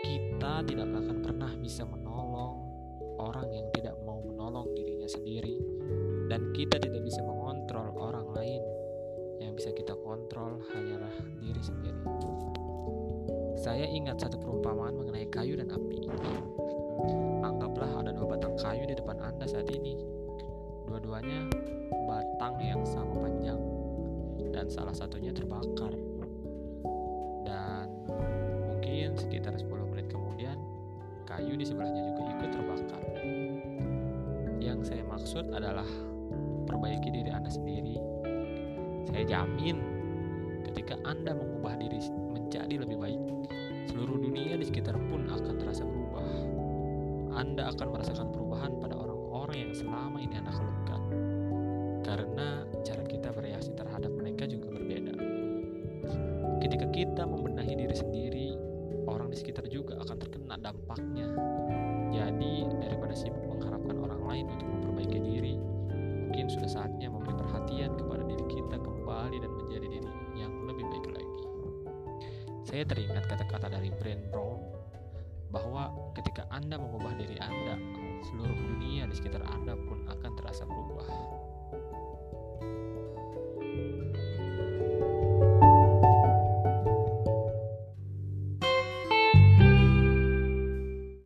kita tidak akan pernah bisa menolong orang yang tidak mau menolong dirinya sendiri dan kita tidak bisa mengontrol orang lain yang bisa kita kontrol hanyalah diri sendiri. Saya ingat satu perumpamaan mengenai kayu dan api. Anggaplah ada dua batang kayu di depan Anda saat ini. Dua-duanya batang yang sama panjang dan salah satunya terbakar. Mungkin sekitar 10 menit kemudian kayu di sebelahnya juga ikut terbakar. Yang saya maksud adalah perbaiki diri Anda sendiri. Saya jamin ketika Anda mengubah diri menjadi lebih baik, seluruh dunia di sekitar pun akan terasa berubah. Anda akan merasakan perubahan pada orang-orang yang selama ini Anda keluhkan. Karena cara kita bereaksi terhadap mereka juga berbeda. Ketika kita membenahi diri sendiri, di sekitar juga akan terkena dampaknya. Jadi, daripada sibuk mengharapkan orang lain untuk memperbaiki diri, mungkin sudah saatnya memberi perhatian kepada diri kita kembali dan menjadi diri yang lebih baik lagi. Saya teringat kata-kata dari Brand Brown bahwa ketika Anda mengubah diri Anda, seluruh dunia di sekitar Anda pun akan terasa berubah.